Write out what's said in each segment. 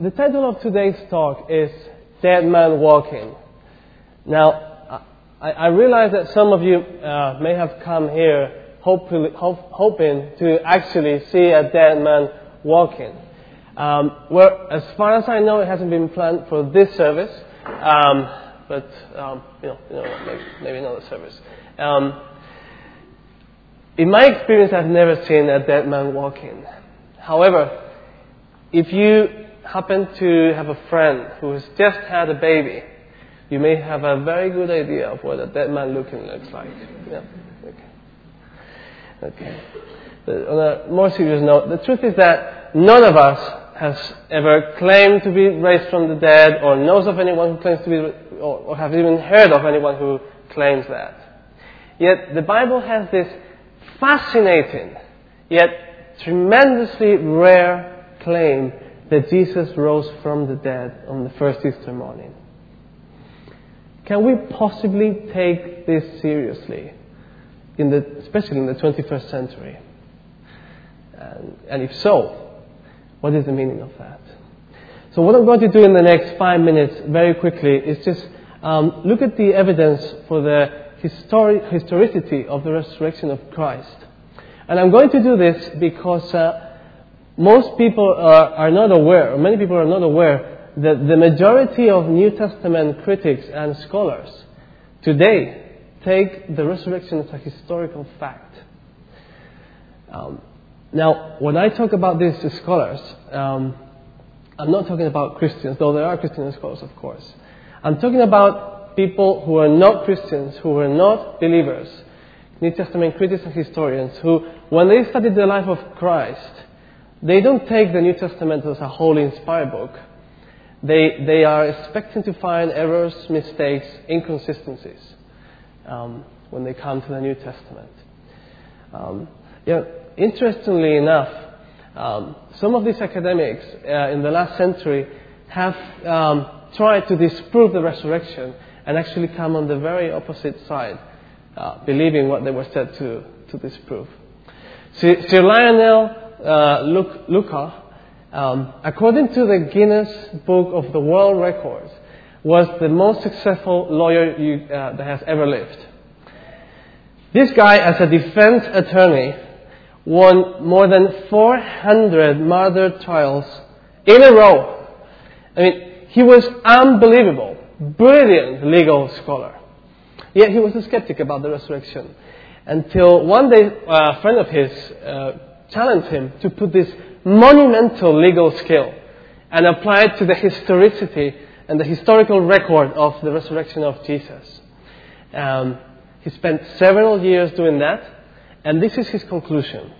The title of today's talk is Dead Man Walking. Now, I, I realize that some of you uh, may have come here hopefully, hope, hoping to actually see a dead man walking. Um, well, as far as I know, it hasn't been planned for this service, um, but um, you know, you know maybe, maybe another service. Um, in my experience, I've never seen a dead man walking. However, if you happen to have a friend who has just had a baby, you may have a very good idea of what a dead man looking looks like. Yeah. Okay. Okay. But on a more serious note, the truth is that none of us has ever claimed to be raised from the dead or knows of anyone who claims to be, or, or have even heard of anyone who claims that. Yet the Bible has this fascinating, yet tremendously rare claim that Jesus rose from the dead on the first Easter morning. Can we possibly take this seriously, in the, especially in the 21st century? And, and if so, what is the meaning of that? So, what I'm going to do in the next five minutes, very quickly, is just um, look at the evidence for the histori- historicity of the resurrection of Christ. And I'm going to do this because uh, most people are, are not aware, or many people are not aware, that the majority of New Testament critics and scholars today take the resurrection as a historical fact. Um, now, when I talk about this to scholars, um, I'm not talking about Christians, though there are Christian scholars, of course. I'm talking about people who are not Christians, who are not believers, New Testament critics and historians, who, when they studied the life of Christ, they don't take the New Testament as a wholly inspired book. They, they are expecting to find errors, mistakes, inconsistencies um, when they come to the New Testament. Um, yeah, interestingly enough, um, some of these academics uh, in the last century have um, tried to disprove the resurrection and actually come on the very opposite side, uh, believing what they were said to, to disprove. Sir Lionel uh, Luckhoo, um, according to the Guinness Book of the World Records, was the most successful lawyer you, uh, that has ever lived. This guy, as a defense attorney, won more than 400 murder trials in a row. I mean, he was unbelievable, brilliant legal scholar. Yet he was a skeptic about the resurrection. Until one day, a friend of his uh, challenged him to put this monumental legal skill and apply it to the historicity and the historical record of the resurrection of Jesus. Um, he spent several years doing that, and this is his conclusion.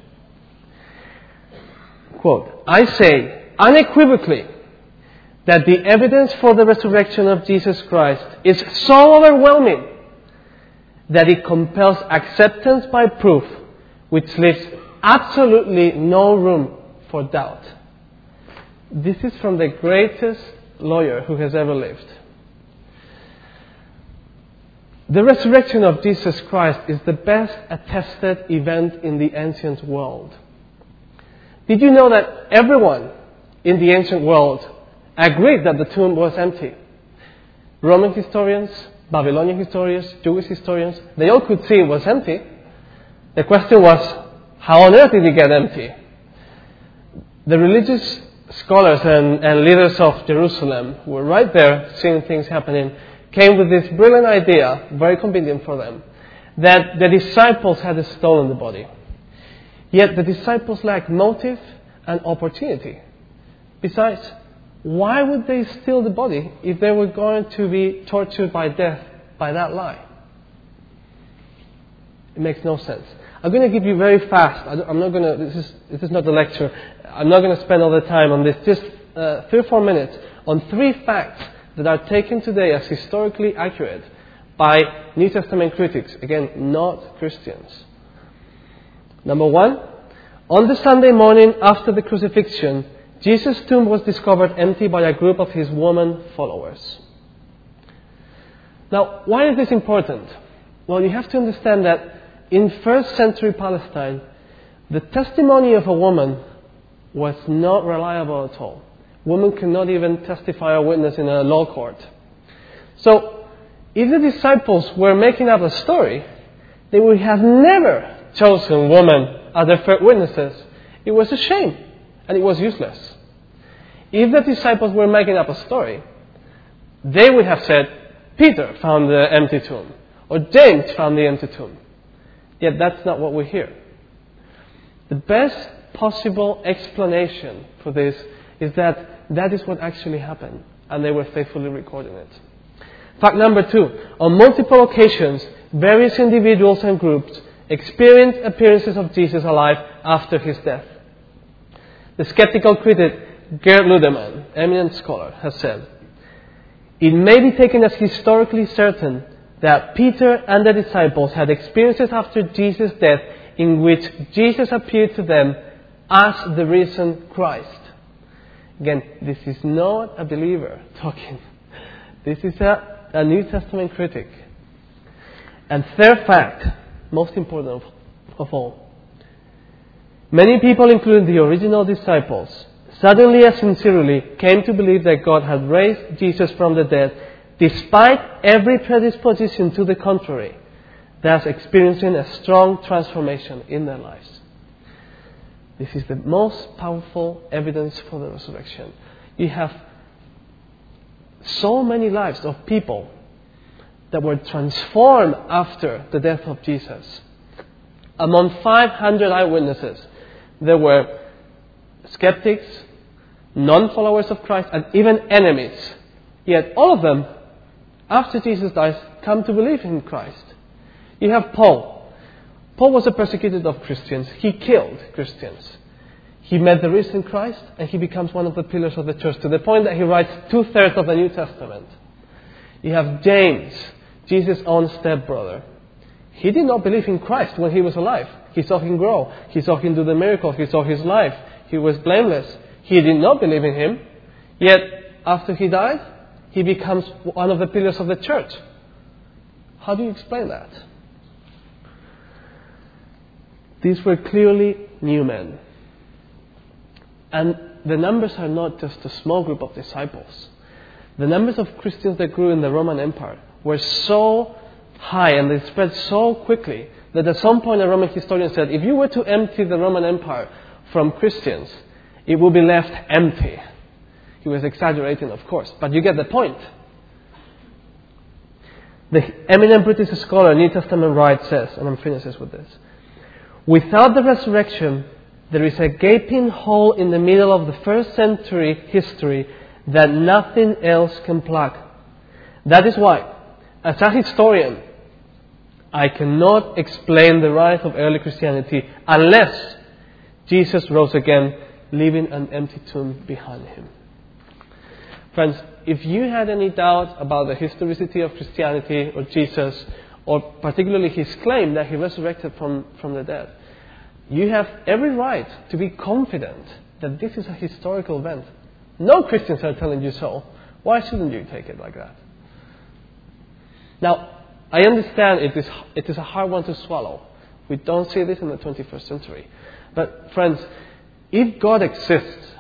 Quote, I say unequivocally that the evidence for the resurrection of Jesus Christ is so overwhelming that it compels acceptance by proof, which leaves absolutely no room for doubt. This is from the greatest lawyer who has ever lived. The resurrection of Jesus Christ is the best attested event in the ancient world. Did you know that everyone in the ancient world agreed that the tomb was empty? Roman historians, Babylonian historians, Jewish historians, they all could see it was empty. The question was, how on earth did it get empty? The religious scholars and, and leaders of Jerusalem who were right there seeing things happening came with this brilliant idea, very convenient for them, that the disciples had stolen the body. Yet the disciples lacked motive and opportunity. Besides, why would they steal the body if they were going to be tortured by death by that lie? It makes no sense. I'm going to give you very fast. I'm not going to. This is this is not a lecture. I'm not going to spend all the time on this. Just uh, three or four minutes on three facts that are taken today as historically accurate by New Testament critics. Again, not Christians. Number one, on the Sunday morning after the crucifixion, Jesus' tomb was discovered empty by a group of his woman followers. Now, why is this important? Well, you have to understand that in first century Palestine, the testimony of a woman was not reliable at all. Women cannot even testify or witness in a law court. So, if the disciples were making up a story, they would have never chosen women as their first witnesses. It was a shame, and it was useless. If the disciples were making up a story, they would have said, Peter found the empty tomb, or James found the empty tomb. Yet that's not what we hear. The best possible explanation for this is that that is what actually happened, and they were faithfully recording it. Fact number two on multiple occasions, various individuals and groups experienced appearances of Jesus alive after his death. The skeptical critic Gerd Ludemann, eminent scholar, has said, It may be taken as historically certain that Peter and the disciples had experiences after Jesus' death in which Jesus appeared to them as the risen Christ. Again, this is not a believer talking. This is a, a New Testament critic. And third fact, most important of, of all, many people, including the original disciples, suddenly and sincerely came to believe that God had raised Jesus from the dead, despite every predisposition to the contrary, thus experiencing a strong transformation in their lives. This is the most powerful evidence for the resurrection. You have so many lives of people that were transformed after the death of Jesus. Among 500 eyewitnesses, there were skeptics, non followers of Christ, and even enemies. Yet all of them, after Jesus dies, come to believe in Christ. You have Paul. Paul was a persecutor of Christians. He killed Christians. He met the risen Christ and he becomes one of the pillars of the church to the point that he writes two thirds of the New Testament. You have James, Jesus' own stepbrother. He did not believe in Christ when he was alive. He saw him grow. He saw him do the miracles. He saw his life. He was blameless. He did not believe in him. Yet, after he died, he becomes one of the pillars of the church. How do you explain that? These were clearly new men. And the numbers are not just a small group of disciples. The numbers of Christians that grew in the Roman Empire were so high and they spread so quickly that at some point a Roman historian said if you were to empty the Roman Empire from Christians, it would be left empty. He was exaggerating, of course, but you get the point. The eminent British scholar New Testament Wright says, and I'm finishes with this Without the resurrection, there is a gaping hole in the middle of the first century history that nothing else can plug. That is why, as a historian, I cannot explain the rise of early Christianity unless Jesus rose again, leaving an empty tomb behind him. Friends, if you had any doubt about the historicity of Christianity or Jesus, or particularly his claim that he resurrected from, from the dead, you have every right to be confident that this is a historical event. No Christians are telling you so. Why shouldn't you take it like that? Now, I understand it is, it is a hard one to swallow. We don't see this in the 21st century. But, friends, if God exists,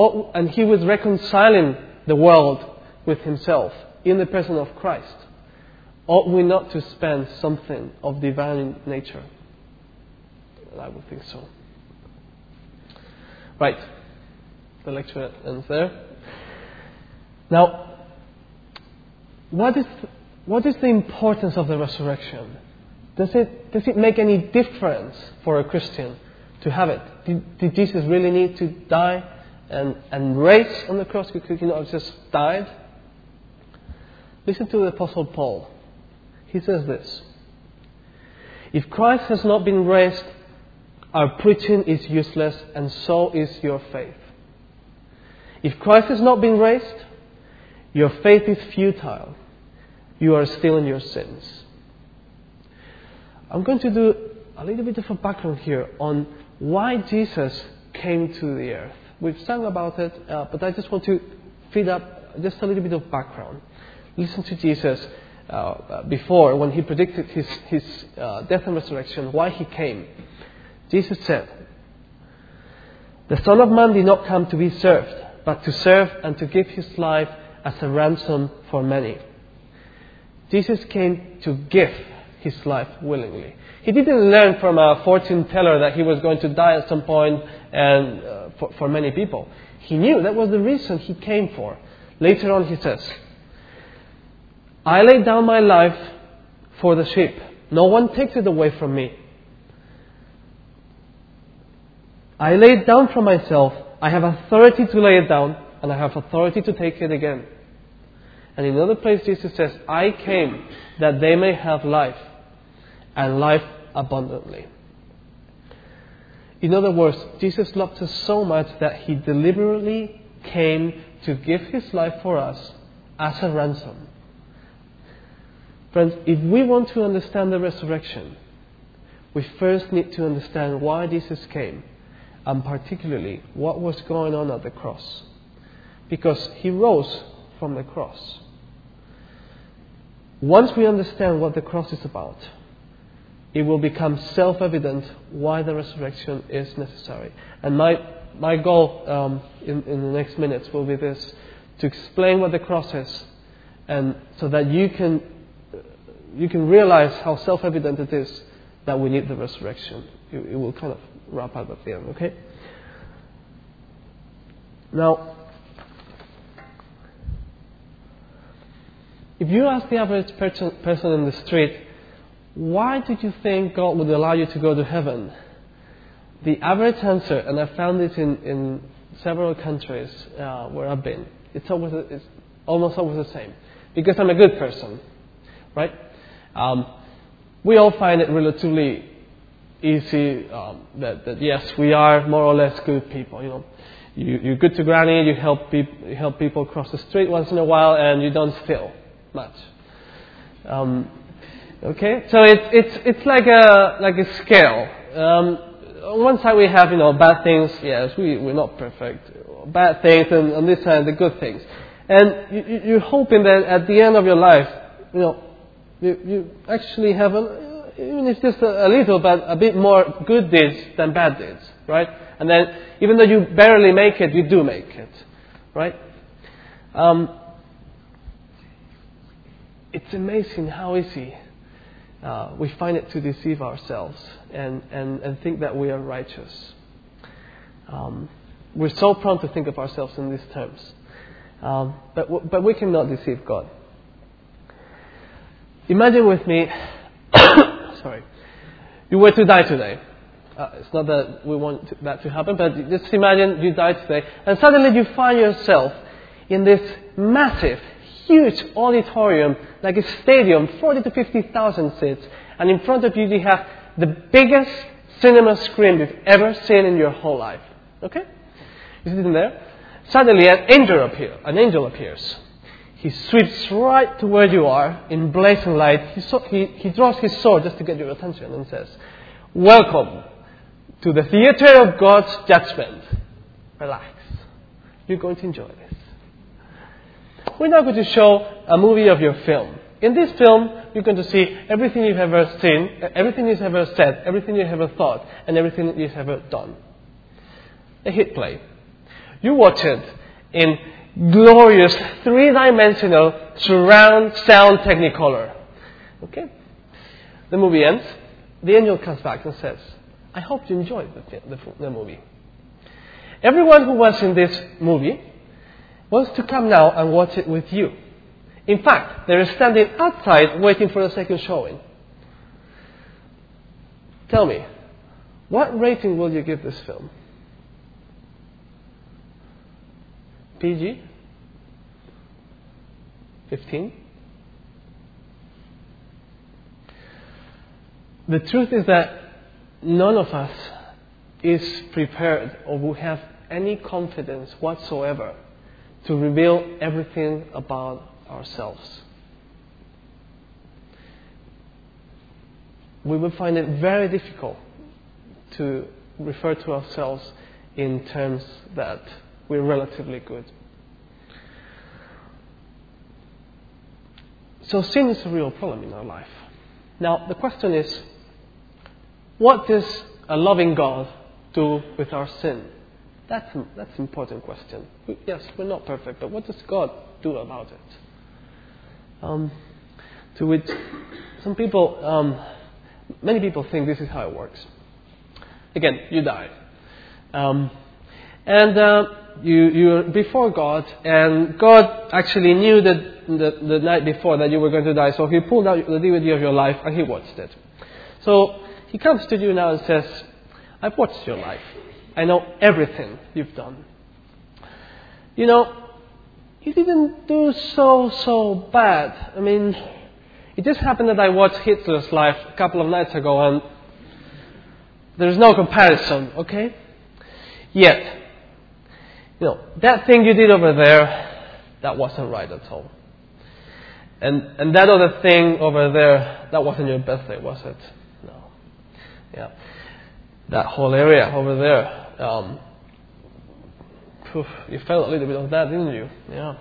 Oh, and He was reconciling the world with Himself in the person of Christ, ought we not to spend something of divine nature I would think so. Right. The lecture ends there. Now, what is, what is the importance of the resurrection? Does it, does it make any difference for a Christian to have it? Did, did Jesus really need to die and, and raise on the cross? Could he not just died? Listen to the Apostle Paul. He says this If Christ has not been raised, our preaching is useless, and so is your faith. If Christ has not been raised, your faith is futile. You are still in your sins. I'm going to do a little bit of a background here on why Jesus came to the earth. We've sung about it, uh, but I just want to feed up just a little bit of background. Listen to Jesus uh, before, when he predicted his, his uh, death and resurrection, why he came. Jesus said, The Son of Man did not come to be served, but to serve and to give his life as a ransom for many. Jesus came to give his life willingly. He didn't learn from a fortune teller that he was going to die at some point and uh, for, for many people. He knew that was the reason he came for. Later on, he says, I lay down my life for the sheep. No one takes it away from me. I lay it down for myself. I have authority to lay it down, and I have authority to take it again. And in another place, Jesus says, I came that they may have life, and life abundantly. In other words, Jesus loved us so much that he deliberately came to give his life for us as a ransom. Friends, if we want to understand the resurrection, we first need to understand why Jesus came, and particularly what was going on at the cross. Because he rose from the cross. Once we understand what the cross is about, it will become self evident why the resurrection is necessary. And my, my goal um, in, in the next minutes will be this to explain what the cross is, and so that you can, you can realize how self evident it is that we need the resurrection. It, it will kind of wrap up at the end, okay? Now, if you ask the average person, person in the street, why did you think God would allow you to go to heaven? The average answer, and I found it in, in several countries uh, where I've been, it's, always, it's almost always the same. Because I'm a good person, right? Um, we all find it relatively easy um, that, that, yes, we are more or less good people. You know, you, you're good to granny, you help, peop- you help people cross the street once in a while, and you don't steal much. Um, Okay, so it's it's it's like a like a scale. Um, on one side we have you know bad things. Yes, we we're not perfect. Bad things, and on this side the good things. And you, you're hoping that at the end of your life, you know, you, you actually have a, even if just a, a little, but a bit more good deeds than bad deeds, right? And then even though you barely make it, you do make it, right? Um, it's amazing how easy uh, we find it to deceive ourselves and, and, and think that we are righteous. Um, we're so prone to think of ourselves in these terms. Um, but, w- but we cannot deceive God. Imagine with me, sorry, you were to die today. Uh, it's not that we want to, that to happen, but just imagine you die today, and suddenly you find yourself in this massive, huge auditorium, like a stadium, 40 to 50,000 seats, and in front of you you have the biggest cinema screen you've ever seen in your whole life. Okay? You sit in there. Suddenly an angel appears. An angel appears. He sweeps right to where you are in blazing light. He, so, he, he draws his sword just to get your attention and says, Welcome to the theater of God's judgment. Relax. You're going to enjoy this we're now going to show a movie of your film. In this film, you're going to see everything you've ever seen, everything you've ever said, everything you've ever thought, and everything you've ever done. A hit play. You watch it in glorious three-dimensional surround sound technicolor. Okay? The movie ends. The angel comes back and says, I hope you enjoyed the, the, the movie. Everyone who was in this movie wants to come now and watch it with you. In fact, they're standing outside waiting for the second showing. Tell me, what rating will you give this film? PG? 15? The truth is that none of us is prepared or will have any confidence whatsoever to reveal everything about ourselves. We will find it very difficult to refer to ourselves in terms that we're relatively good. So sin is a real problem in our life. Now, the question is what does a loving God do with our sin? That's, that's an important question. Yes, we're not perfect, but what does God do about it? Um, to which some people, um, many people think this is how it works. Again, you die. Um, and uh, you, you're before God, and God actually knew that the, the night before that you were going to die, so He pulled out the DVD of your life and He watched it. So He comes to you now and says, I've watched your life. I know everything you've done. You know, you didn't do so, so bad. I mean, it just happened that I watched Hitler's life a couple of nights ago and there's no comparison, okay? Yet, you know, that thing you did over there, that wasn't right at all. And, and that other thing over there, that wasn't your birthday, was it? No. Yeah. That whole area over there, um, poof, you felt a little bit of that, didn't you? Yeah.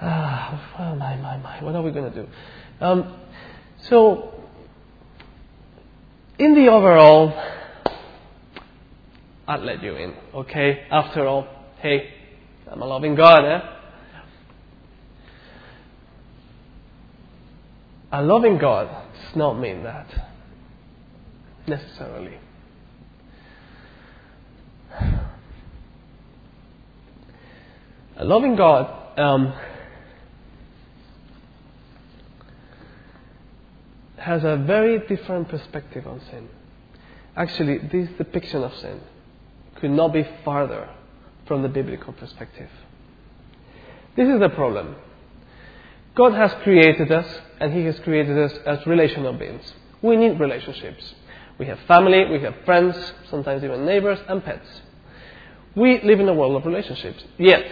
Ah, oh my, my, my. What are we going to do? Um, so, in the overall, I'd let you in, okay? After all, hey, I'm a loving God, eh? A loving God does not mean that necessarily. Loving God um, has a very different perspective on sin. Actually, this depiction of sin could not be farther from the biblical perspective. This is the problem. God has created us, and He has created us as relational beings. We need relationships. We have family, we have friends, sometimes even neighbors, and pets. We live in a world of relationships. Yet,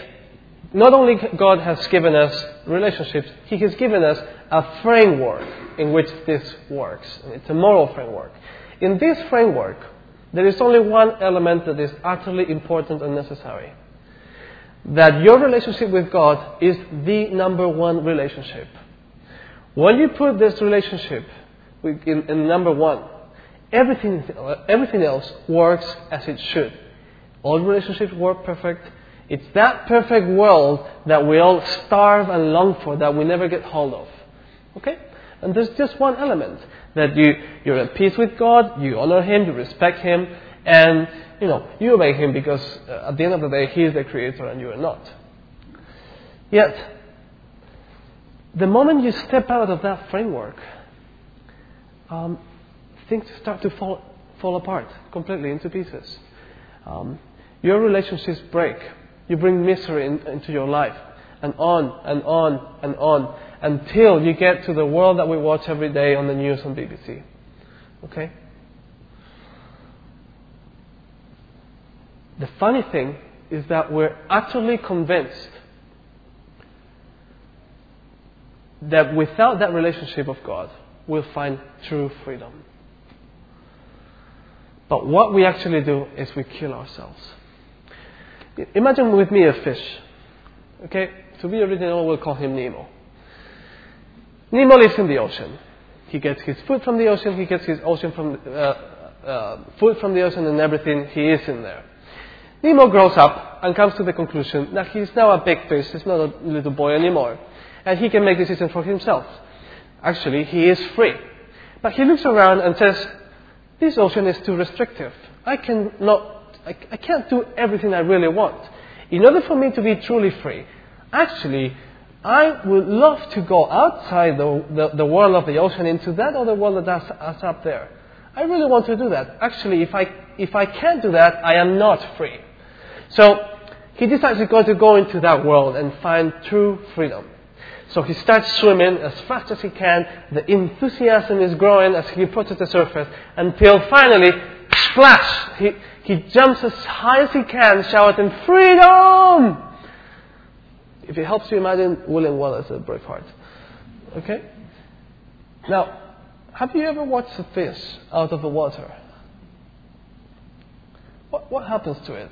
not only God has given us relationships, He has given us a framework in which this works. It's a moral framework. In this framework, there is only one element that is utterly important and necessary. That your relationship with God is the number one relationship. When you put this relationship in, in number one, everything, everything else works as it should. All relationships work perfect. It's that perfect world that we all starve and long for that we never get hold of. Okay? And there's just one element that you, you're at peace with God, you honor Him, you respect Him, and you know, you obey Him because uh, at the end of the day, He is the Creator and you are not. Yet, the moment you step out of that framework, um, things start to fall, fall apart completely into pieces. Um, your relationships break. You bring misery in, into your life, and on and on and on until you get to the world that we watch every day on the news on BBC. Okay? The funny thing is that we're utterly convinced that without that relationship of God, we'll find true freedom. But what we actually do is we kill ourselves. Imagine with me a fish. Okay? To be original, we'll call him Nemo. Nemo lives in the ocean. He gets his food from the ocean, he gets his ocean from, uh, uh, food from the ocean and everything, he is in there. Nemo grows up and comes to the conclusion that he's now a big fish, he's not a little boy anymore. And he can make decisions for himself. Actually, he is free. But he looks around and says, this ocean is too restrictive. I cannot, I, I can't do everything I really want. In order for me to be truly free, actually, I would love to go outside the, the, the world of the ocean into that other world that's, that's up there. I really want to do that. Actually, if I, if I can't do that, I am not free. So, he decides to go to go into that world and find true freedom. So he starts swimming as fast as he can. The enthusiasm is growing as he approaches the surface until finally, splash! He, he jumps as high as he can, shouting, Freedom! If it helps you imagine William Wallace at Braveheart. Okay? Now, have you ever watched a fish out of the water? What, what happens to it?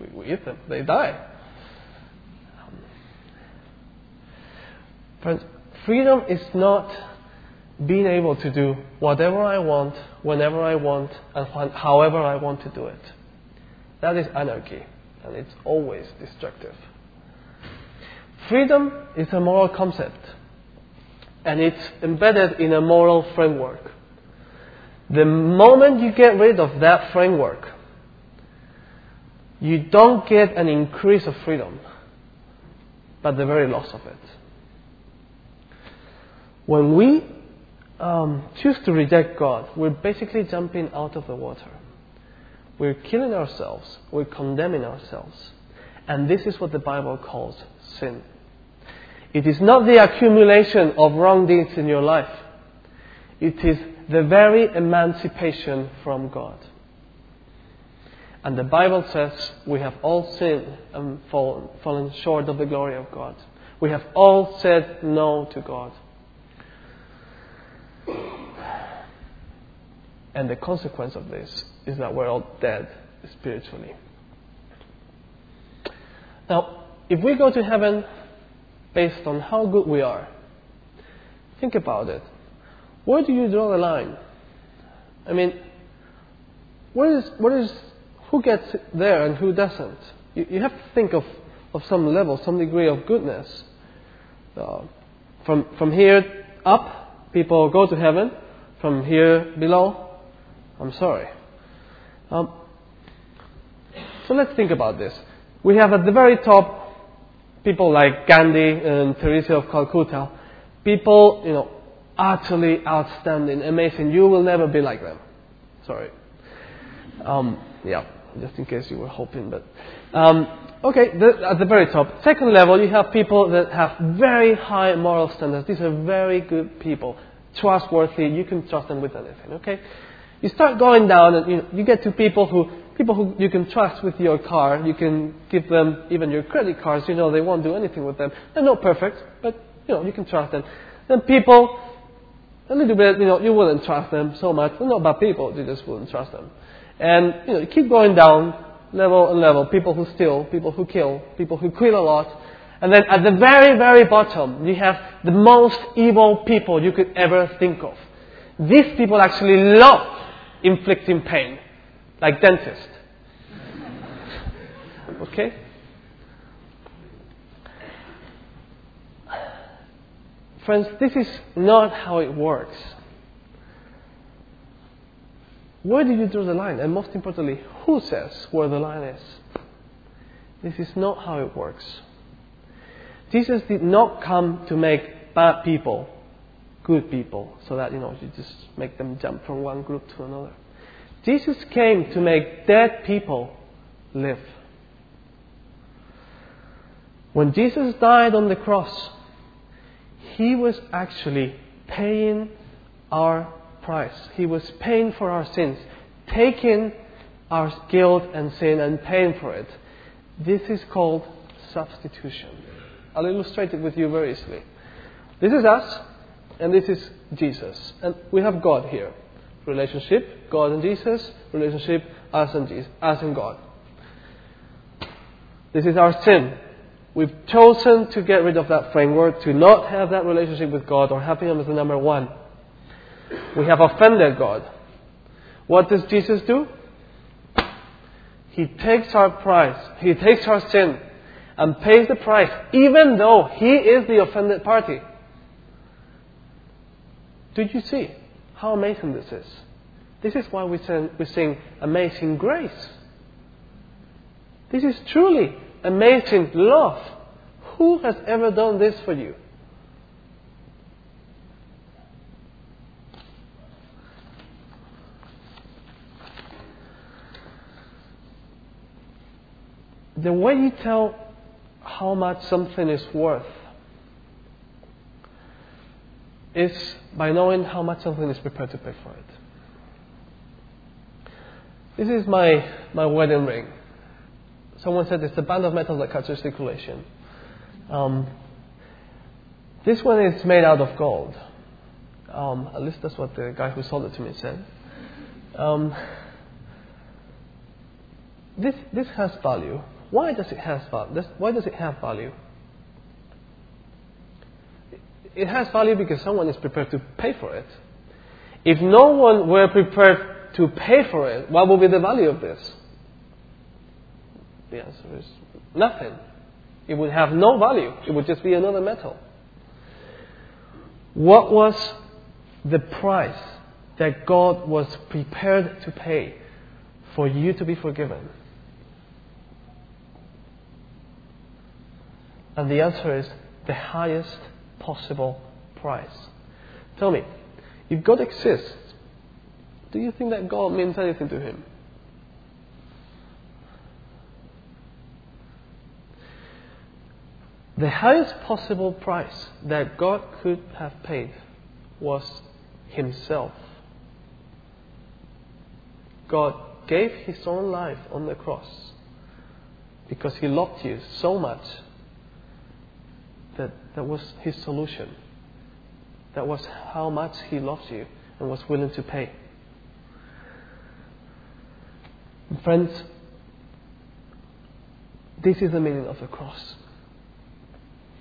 We, we eat them, they die. Friends, freedom is not being able to do whatever I want, whenever I want, and however I want to do it. That is anarchy, and it's always destructive. Freedom is a moral concept, and it's embedded in a moral framework. The moment you get rid of that framework, you don't get an increase of freedom, but the very loss of it. When we um, choose to reject God, we're basically jumping out of the water. We're killing ourselves, we're condemning ourselves. And this is what the Bible calls sin. It is not the accumulation of wrong deeds in your life, it is the very emancipation from God. And the Bible says we have all sinned and fallen, fallen short of the glory of God. We have all said no to God. And the consequence of this is that we're all dead spiritually. Now, if we go to heaven based on how good we are, think about it. Where do you draw the line? I mean, where is, where is, who gets there and who doesn't? You, you have to think of, of some level, some degree of goodness. Uh, from, from here up, people go to heaven. From here below, I'm sorry. Um, so let's think about this. We have at the very top people like Gandhi and Teresa of Calcutta. People, you know, utterly outstanding, amazing. You will never be like them. Sorry. Um, yeah, just in case you were hoping, but. Um, okay, the, at the very top. Second level, you have people that have very high moral standards. These are very good people, trustworthy. You can trust them with anything. Okay. You start going down, and you, you get to people who people who you can trust with your car. You can give them even your credit cards. You know they won't do anything with them. They're not perfect, but you know you can trust them. Then people, a little bit, you know, you wouldn't trust them so much. They're not bad people. You just wouldn't trust them. And you know, you keep going down level and level. People who steal, people who kill, people who kill a lot. And then at the very, very bottom, you have the most evil people you could ever think of. These people actually love inflicting pain, like dentists. Okay? Friends, this is not how it works. Where do you draw the line? And most importantly, who says where the line is? This is not how it works. Jesus did not come to make bad people good people so that, you know, you just make them jump from one group to another. Jesus came to make dead people live. When Jesus died on the cross, he was actually paying our price. He was paying for our sins, taking our guilt and sin and paying for it. This is called substitution. I'll illustrate it with you very easily. This is us, and this is Jesus. And we have God here. Relationship, God and Jesus. Relationship, us and Jesus, us and God. This is our sin. We've chosen to get rid of that framework, to not have that relationship with God or having Him as the number one. We have offended God. What does Jesus do? He takes our price, He takes our sin, and pays the price, even though He is the offended party. Did you see how amazing this is? This is why we sing, we sing Amazing Grace. This is truly amazing love. Who has ever done this for you? The way you tell how much something is worth is by knowing how much something is prepared to pay for it. This is my, my wedding ring. Someone said it's a band of metal that cuts your circulation. Um, this one is made out of gold. Um, at least that's what the guy who sold it to me said. Um, this, this has value. Why does it have value? Why does it have value? it has value because someone is prepared to pay for it. If no one were prepared to pay for it, what would be the value of this? The answer is nothing. It would have no value. It would just be another metal. What was the price that God was prepared to pay for you to be forgiven? And the answer is the highest possible price. Tell me, if God exists, do you think that God means anything to him? The highest possible price that God could have paid was Himself. God gave His own life on the cross because He loved you so much that that was His solution. That was how much He loves you and was willing to pay. Friends, this is the meaning of the cross.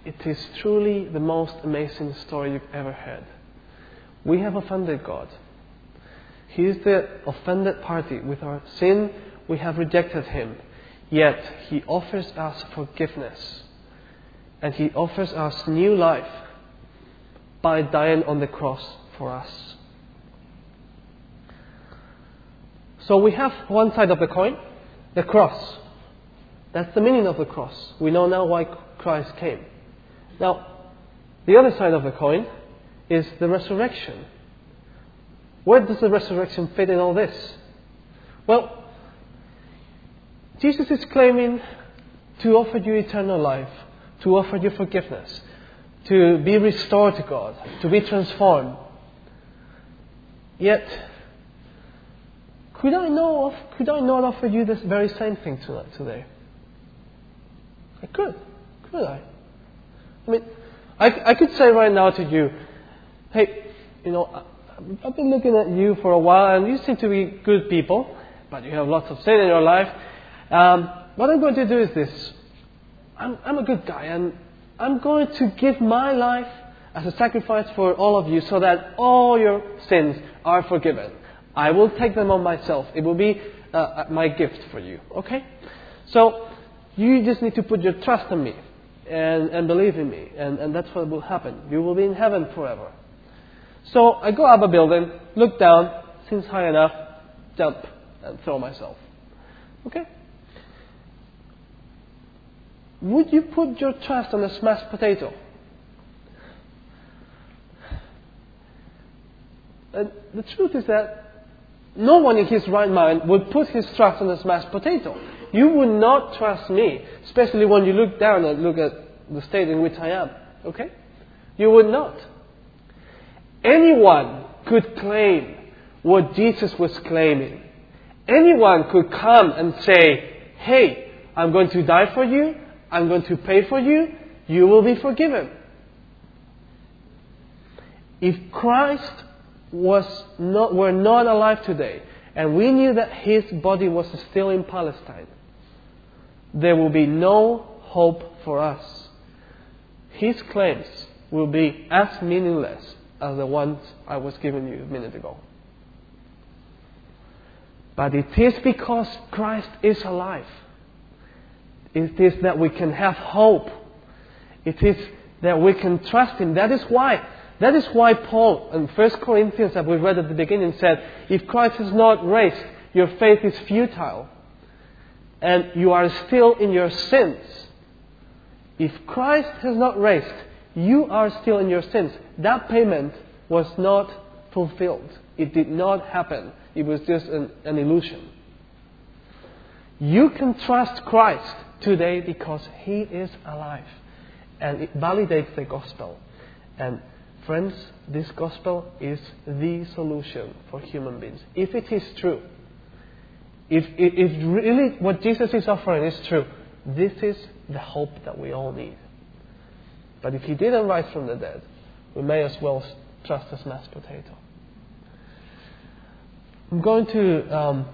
It is truly the most amazing story you've ever heard. We have offended God. He is the offended party. With our sin, we have rejected Him. Yet, He offers us forgiveness. And He offers us new life by dying on the cross for us. So we have one side of the coin, the cross. That's the meaning of the cross. We know now why Christ came. Now, the other side of the coin is the resurrection. Where does the resurrection fit in all this? Well, Jesus is claiming to offer you eternal life, to offer you forgiveness, to be restored to God, to be transformed. Yet, could I, know, could I not offer you this very same thing today? I could, could I? I mean, I, I could say right now to you, hey, you know, I've been looking at you for a while and you seem to be good people, but you have lots of sin in your life. Um, what I'm going to do is this I'm, I'm a good guy and I'm going to give my life as a sacrifice for all of you so that all your sins are forgiven. I will take them on myself. It will be uh, uh my gift for you. Okay? So, you just need to put your trust in me and, and believe in me. And, and that's what will happen. You will be in heaven forever. So I go up a building, look down, seems high enough, jump, and throw myself. Okay? Would you put your trust on a smashed potato? And the truth is that no one in his right mind would put his trust on a smashed potato. You would not trust me, especially when you look down and look at the state in which I am. Okay? You would not. Anyone could claim what Jesus was claiming. Anyone could come and say, Hey, I'm going to die for you, I'm going to pay for you, you will be forgiven. If Christ was not, were not alive today, and we knew that his body was still in Palestine, there will be no hope for us. His claims will be as meaningless as the ones I was giving you a minute ago. But it is because Christ is alive. It is that we can have hope. It is that we can trust Him. That is why. That is why Paul in 1 Corinthians that we read at the beginning said, if Christ is not raised, your faith is futile and you are still in your sins. If Christ has not raised, you are still in your sins. That payment was not fulfilled. It did not happen. It was just an, an illusion. You can trust Christ today because He is alive. And it validates the gospel. And friends, this gospel is the solution for human beings. If it is true, if, if really what Jesus is offering is true, this is the hope that we all need. But if he didn't rise from the dead, we may as well trust as mashed potato. I'm going to um,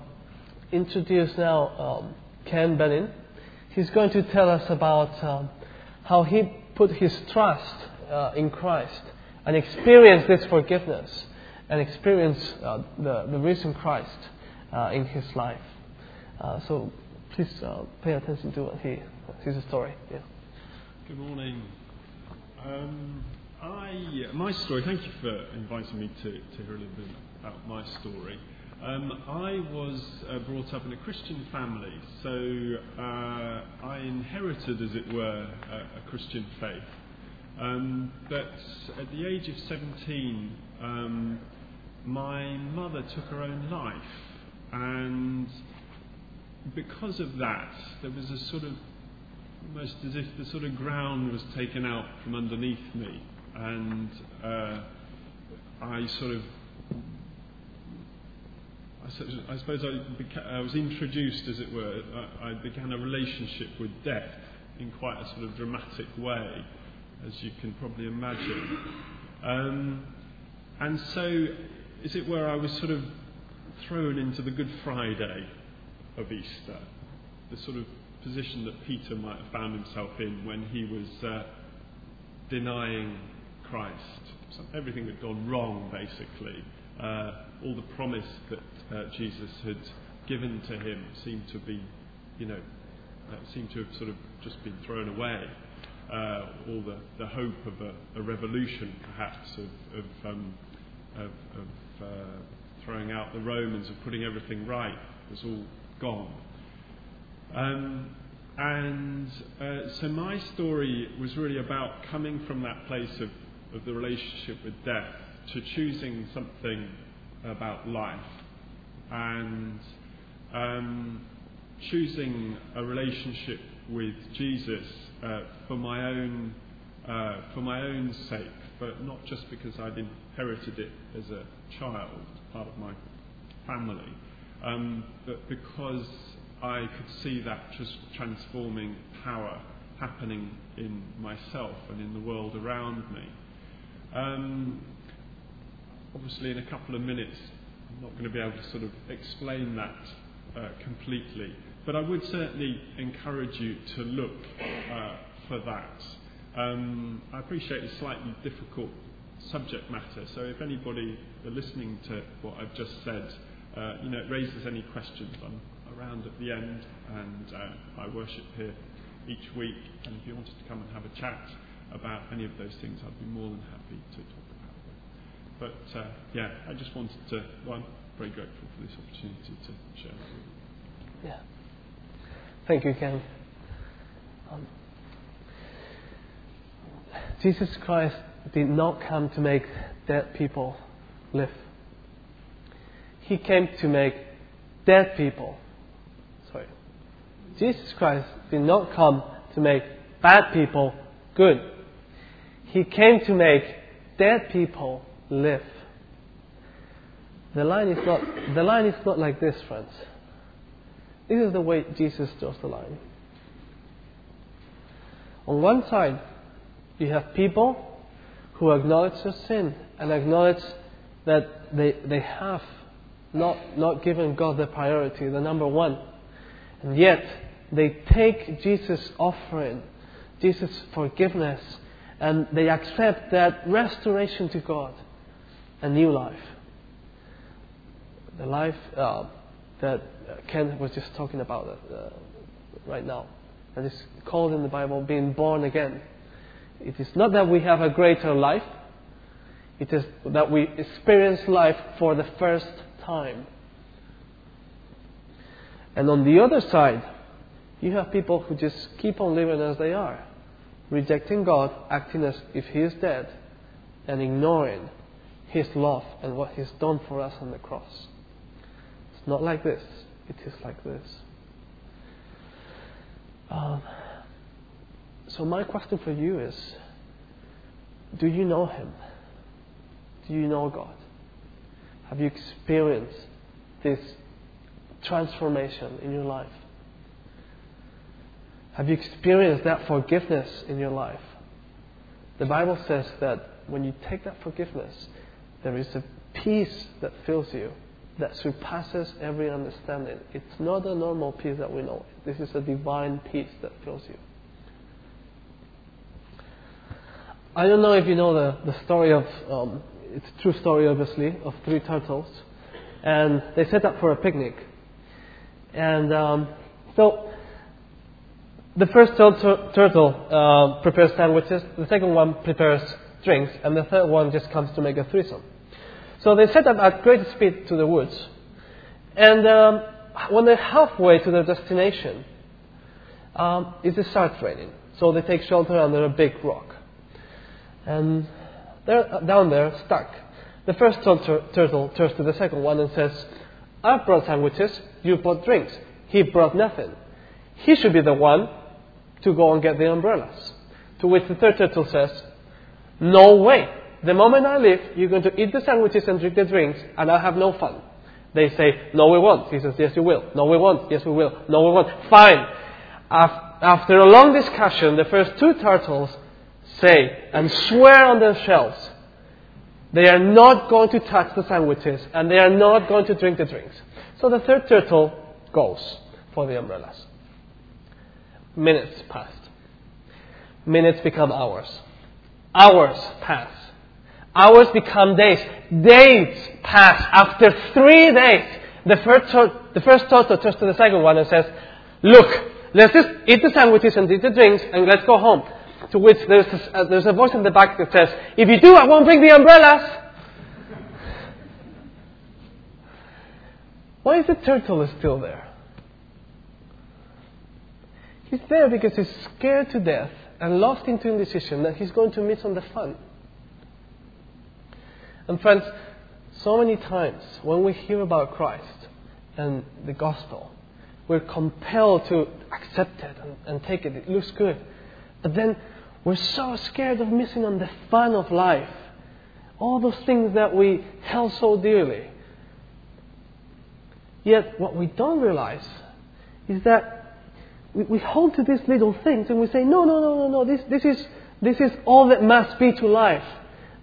introduce now um, Ken Benin. He's going to tell us about um, how he put his trust uh, in Christ and experienced this forgiveness and experienced uh, the, the risen Christ uh, in his life. Uh, so please uh, pay attention to what he, his story. Yeah. Good morning. Um, I, my story, thank you for inviting me to, to hear a little bit about my story. Um, I was uh, brought up in a Christian family, so uh, I inherited, as it were, a, a Christian faith. Um, but at the age of 17, um, my mother took her own life, and because of that, there was a sort of almost as if the sort of ground was taken out from underneath me, and uh, I sort of I suppose I, beca- I, was introduced, as it were, I, I, began a relationship with death in quite a sort of dramatic way, as you can probably imagine. Um, and so, as it were, I was sort of thrown into the Good Friday of Easter, the sort of position that Peter might have found himself in when he was uh, denying Christ. So everything had gone wrong, basically. Uh, all the promise that uh, Jesus had given to him seemed to be, you know, uh, seemed to have sort of just been thrown away. Uh, all the, the hope of a, a revolution, perhaps, of, of, um, of, of uh, throwing out the Romans, of putting everything right, was all gone. Um, and uh, so my story was really about coming from that place of, of the relationship with death to choosing something about life and um, choosing a relationship with Jesus uh, for my own uh, for my own sake, but not just because I'd inherited it as a child, part of my family, um, but because I could see that just transforming power happening in myself and in the world around me. Um, obviously, in a couple of minutes, I'm not going to be able to sort of explain that uh, completely, but I would certainly encourage you to look uh, for that. Um, I appreciate it's a slightly difficult subject matter, so if anybody are listening to what I've just said, uh, you know, it raises any questions, I'm around at the end, and uh, I worship here each week. And if you wanted to come and have a chat about any of those things, I'd be more than happy to talk. But uh, yeah, I just wanted to. Well, I'm very grateful for this opportunity to share. Yeah. Thank you, Ken. Um, Jesus Christ did not come to make dead people live. He came to make dead people. Sorry. Jesus Christ did not come to make bad people good. He came to make dead people live. The line is not, the line is not like this, friends. This is the way Jesus draws the line. On one side, you have people who acknowledge their sin and acknowledge that they, they have not, not given God the priority, the number one. And yet, they take Jesus' offering, Jesus' forgiveness, and they accept that restoration to God, a new life. The life uh, that Ken was just talking about uh, right now—and That is called in the Bible being born again. It is not that we have a greater life, it is that we experience life for the first time. And on the other side, you have people who just keep on living as they are, rejecting God, acting as if He is dead, and ignoring His love and what He's done for us on the cross. It's not like this, it is like this. Um, so, my question for you is do you know Him? Do you know God? Have you experienced this transformation in your life? Have you experienced that forgiveness in your life? The Bible says that when you take that forgiveness, there is a peace that fills you that surpasses every understanding. It's not a normal peace that we know. This is a divine peace that fills you. I don't know if you know the, the story of, um, it's a true story obviously, of three turtles. And they set up for a picnic. And um, so the first tur- turtle uh, prepares sandwiches, the second one prepares drinks, and the third one just comes to make a threesome. So they set up at great speed to the woods. And um, when they're halfway to their destination, um, it starts raining. So they take shelter under a big rock. And they're down there, stuck. The first tur- turtle turns to the second one and says, I've brought sandwiches, you brought drinks. He brought nothing. He should be the one to go and get the umbrellas. To which the third turtle says, No way. The moment I leave, you're going to eat the sandwiches and drink the drinks, and I'll have no fun. They say, No, we won't. He says, Yes, you will. No, we won't. Yes, we will. No, we won't. Fine. After a long discussion, the first two turtles say and swear on themselves they are not going to touch the sandwiches and they are not going to drink the drinks. So the third turtle goes for the umbrellas. Minutes passed. Minutes become hours. Hours pass. Hours become days. Days pass. After three days, the first, the first turtle turns to the second one and says, Look, let's just eat the sandwiches and eat the drinks and let's go home. To which there's a, uh, there's a voice in the back that says, If you do, I won't bring the umbrellas. Why is the turtle still there? He's there because he's scared to death and lost into indecision that he's going to miss on the fun. And friends, so many times when we hear about Christ and the gospel, we're compelled to accept it and, and take it. It looks good. But then we're so scared of missing on the fun of life. All those things that we held so dearly. Yet, what we don't realize is that we, we hold to these little things and we say, no, no, no, no, no, this, this, is, this is all that must be to life.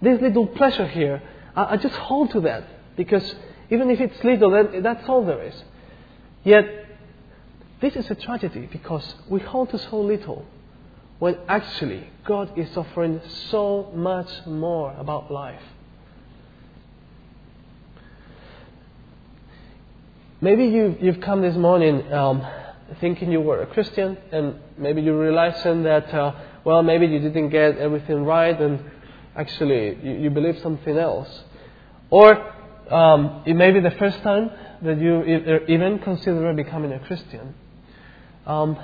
This little pleasure here, I, I just hold to that because even if it's little, then that's all there is. Yet, this is a tragedy because we hold to so little when actually God is offering so much more about life. Maybe you, you've come this morning um, thinking you were a Christian, and maybe you're realizing that, uh, well, maybe you didn't get everything right, and actually you, you believe something else. Or um, it may be the first time that you even consider becoming a Christian. Um,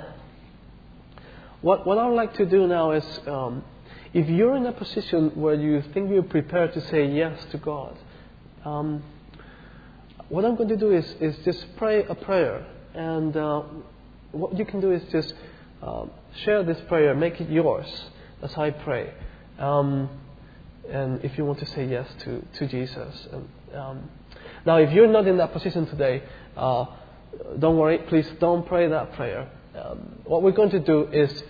what, what I would like to do now is um, if you're in a position where you think you're prepared to say yes to God, um, what I'm going to do is, is just pray a prayer. And uh, what you can do is just uh, share this prayer, make it yours as I pray. Um, and if you want to say yes to, to Jesus. And, um, now, if you're not in that position today, uh, don't worry, please don't pray that prayer. Um, what we're going to do is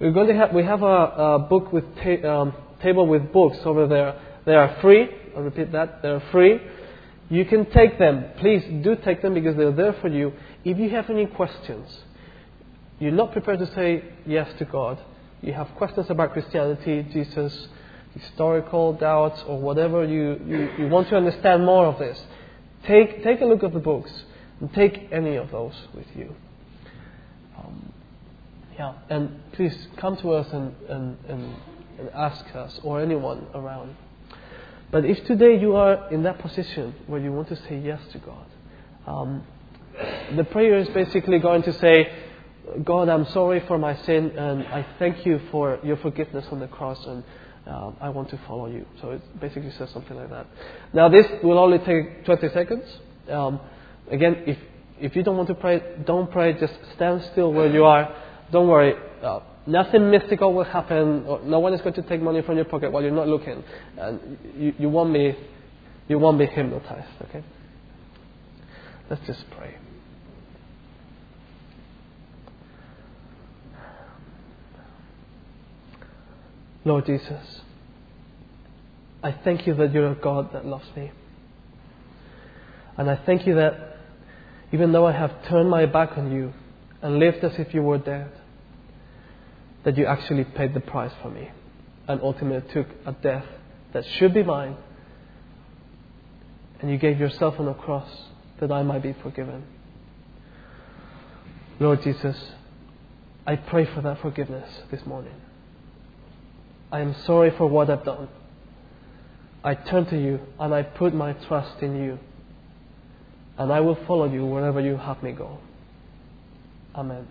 we're going to have we have a, a book with ta- um, table with books over there. They are free. I'll repeat that. They are free. You can take them. Please do take them because they're there for you. If you have any questions, you're not prepared to say yes to God, you have questions about Christianity, Jesus, historical doubts, or whatever you, you, you want to understand more of this, take, take a look at the books and take any of those with you. Um, yeah, and please come to us and, and, and, and ask us or anyone around. But if today you are in that position where you want to say yes to God, um, the prayer is basically going to say, God, I'm sorry for my sin, and I thank you for your forgiveness on the cross, and uh, I want to follow you. So it basically says something like that. Now, this will only take 20 seconds. Um, again, if if you don't want to pray, don't pray. Just stand still where you are. Don't worry. Uh, Nothing mystical will happen. No one is going to take money from your pocket while you're not looking. And you, you, won't, be, you won't be hypnotized, okay? Let's just pray. Lord Jesus, I thank you that you're a God that loves me. And I thank you that even though I have turned my back on you and lived as if you were dead, that you actually paid the price for me. and ultimately took a death that should be mine. And you gave yourself on the cross that I might be forgiven. Lord Jesus, I pray for that forgiveness this morning. I am sorry for what I've done. I turn to you and I put my trust in you. And I will follow you wherever you have me go. Amen.